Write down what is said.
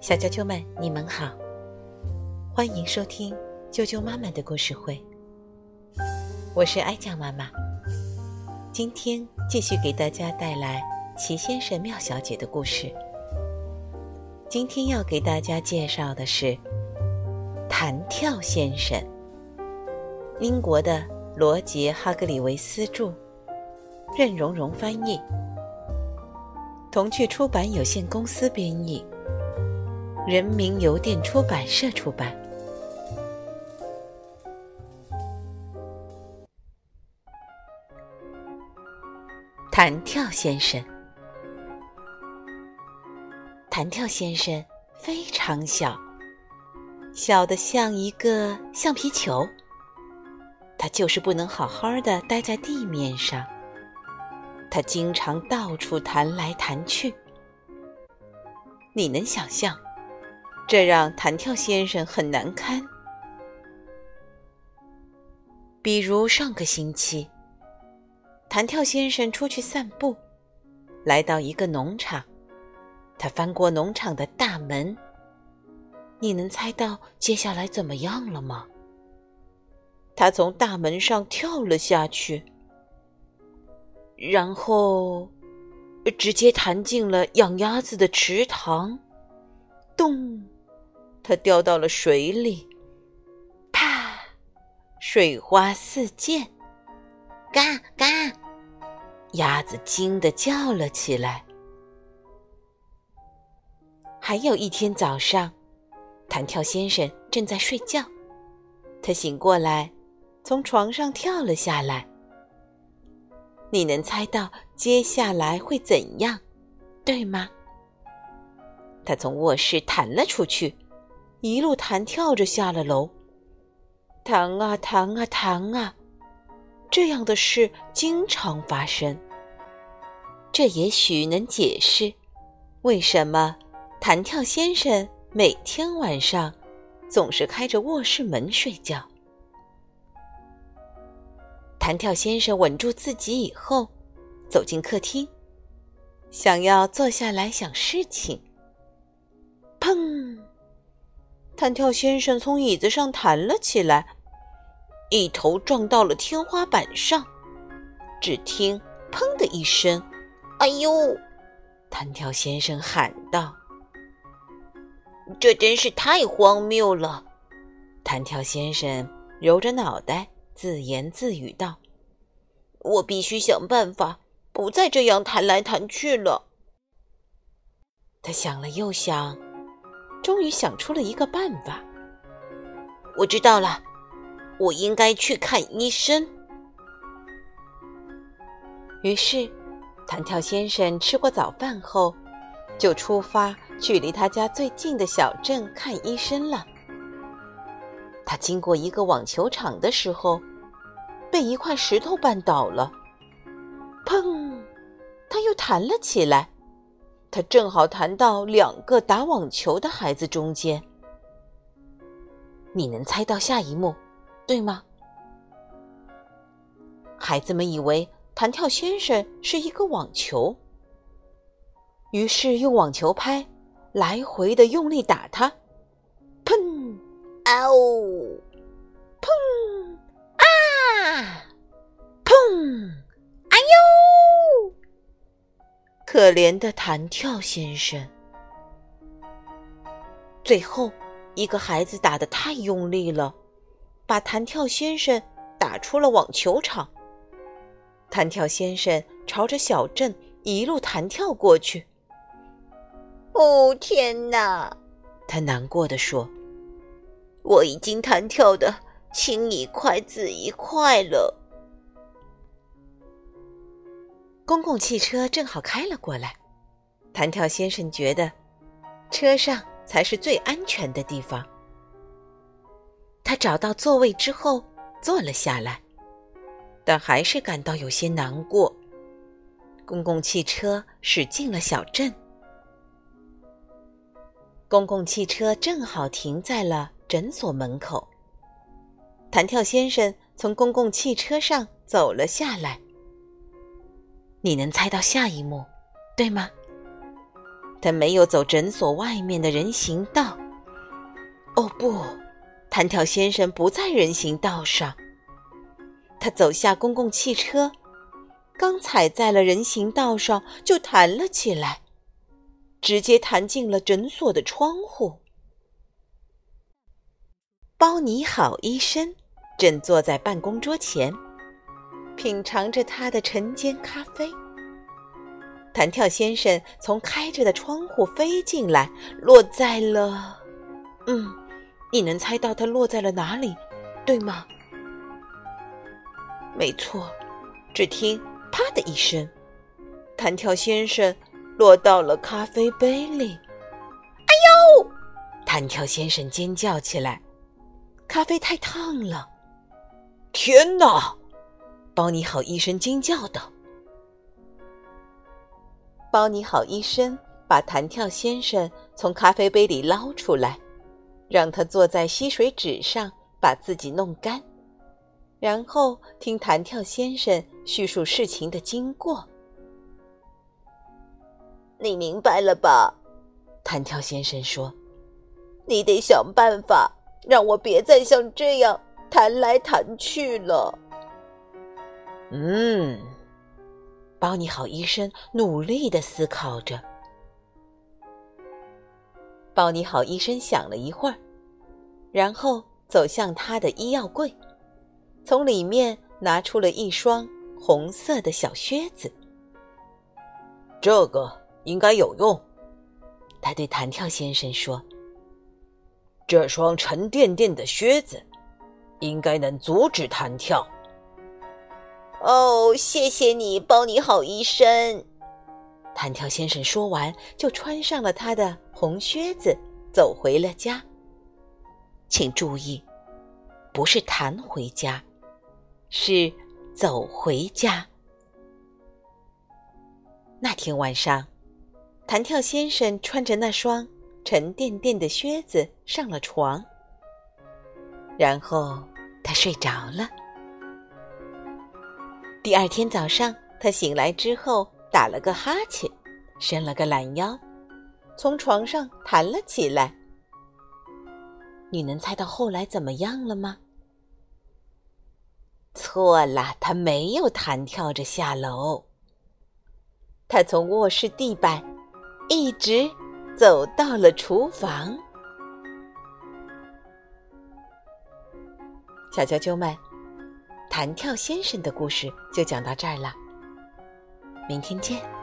小啾啾们，你们好，欢迎收听啾啾妈妈的故事会。我是哀酱妈妈，今天继续给大家带来齐先生、妙小姐的故事。今天要给大家介绍的是弹跳先生，英国的罗杰·哈格里维斯著，任蓉蓉翻译，童趣出版有限公司编译，人民邮电出版社出版。弹跳先生，弹跳先生非常小，小的像一个橡皮球。他就是不能好好的待在地面上，他经常到处弹来弹去。你能想象，这让弹跳先生很难堪。比如上个星期。弹跳先生出去散步，来到一个农场，他翻过农场的大门。你能猜到接下来怎么样了吗？他从大门上跳了下去，然后直接弹进了养鸭子的池塘。咚！它掉到了水里，啪！水花四溅。嘎嘎！鸭子惊得叫了起来。还有一天早上，弹跳先生正在睡觉，他醒过来，从床上跳了下来。你能猜到接下来会怎样，对吗？他从卧室弹了出去，一路弹跳着下了楼。弹啊弹啊弹啊！这样的事经常发生，这也许能解释为什么弹跳先生每天晚上总是开着卧室门睡觉。弹跳先生稳住自己以后，走进客厅，想要坐下来想事情。砰！弹跳先生从椅子上弹了起来。一头撞到了天花板上，只听“砰”的一声，“哎呦！”弹跳先生喊道：“这真是太荒谬了！”弹跳先生揉着脑袋自言自语道：“我必须想办法，不再这样弹来弹去了。”他想了又想，终于想出了一个办法。我知道了。我应该去看医生。于是，弹跳先生吃过早饭后，就出发去离他家最近的小镇看医生了。他经过一个网球场的时候，被一块石头绊倒了。砰！他又弹了起来，他正好弹到两个打网球的孩子中间。你能猜到下一幕？对吗？孩子们以为弹跳先生是一个网球，于是用网球拍来回的用力打他。砰！啊哦！砰！啊！砰！哎呦！可怜的弹跳先生。最后一个孩子打得太用力了。把弹跳先生打出了网球场。弹跳先生朝着小镇一路弹跳过去。哦天哪！他难过的说：“我已经弹跳的青一块紫一块了。”公共汽车正好开了过来，弹跳先生觉得车上才是最安全的地方。他找到座位之后坐了下来，但还是感到有些难过。公共汽车驶进了小镇，公共汽车正好停在了诊所门口。弹跳先生从公共汽车上走了下来。你能猜到下一幕，对吗？他没有走诊所外面的人行道。哦不，弹跳先生不在人行道上。他走下公共汽车，刚踩在了人行道上，就弹了起来，直接弹进了诊所的窗户。包你好，医生，正坐在办公桌前，品尝着他的晨间咖啡。弹跳先生从开着的窗户飞进来，落在了……嗯，你能猜到他落在了哪里，对吗？没错，只听“啪”的一声，弹跳先生落到了咖啡杯里。哎呦！弹跳先生尖叫起来，咖啡太烫了！天哪！包你好医生惊叫道。包你好医生把弹跳先生从咖啡杯里捞出来，让他坐在吸水纸上，把自己弄干。然后听弹跳先生叙述事情的经过。你明白了吧？弹跳先生说：“你得想办法让我别再像这样弹来弹去了。”嗯，包你好医生努力的思考着。包你好医生想了一会儿，然后走向他的医药柜。从里面拿出了一双红色的小靴子，这个应该有用。他对弹跳先生说：“这双沉甸甸的靴子应该能阻止弹跳。”哦，谢谢你，包你好，一身。弹跳先生说完，就穿上了他的红靴子，走回了家。请注意，不是弹回家。是走回家。那天晚上，弹跳先生穿着那双沉甸甸的靴子上了床，然后他睡着了。第二天早上，他醒来之后打了个哈欠，伸了个懒腰，从床上弹了起来。你能猜到后来怎么样了吗？错了，他没有弹跳着下楼。他从卧室地板一直走到了厨房。小啾啾们，弹跳先生的故事就讲到这儿了。明天见。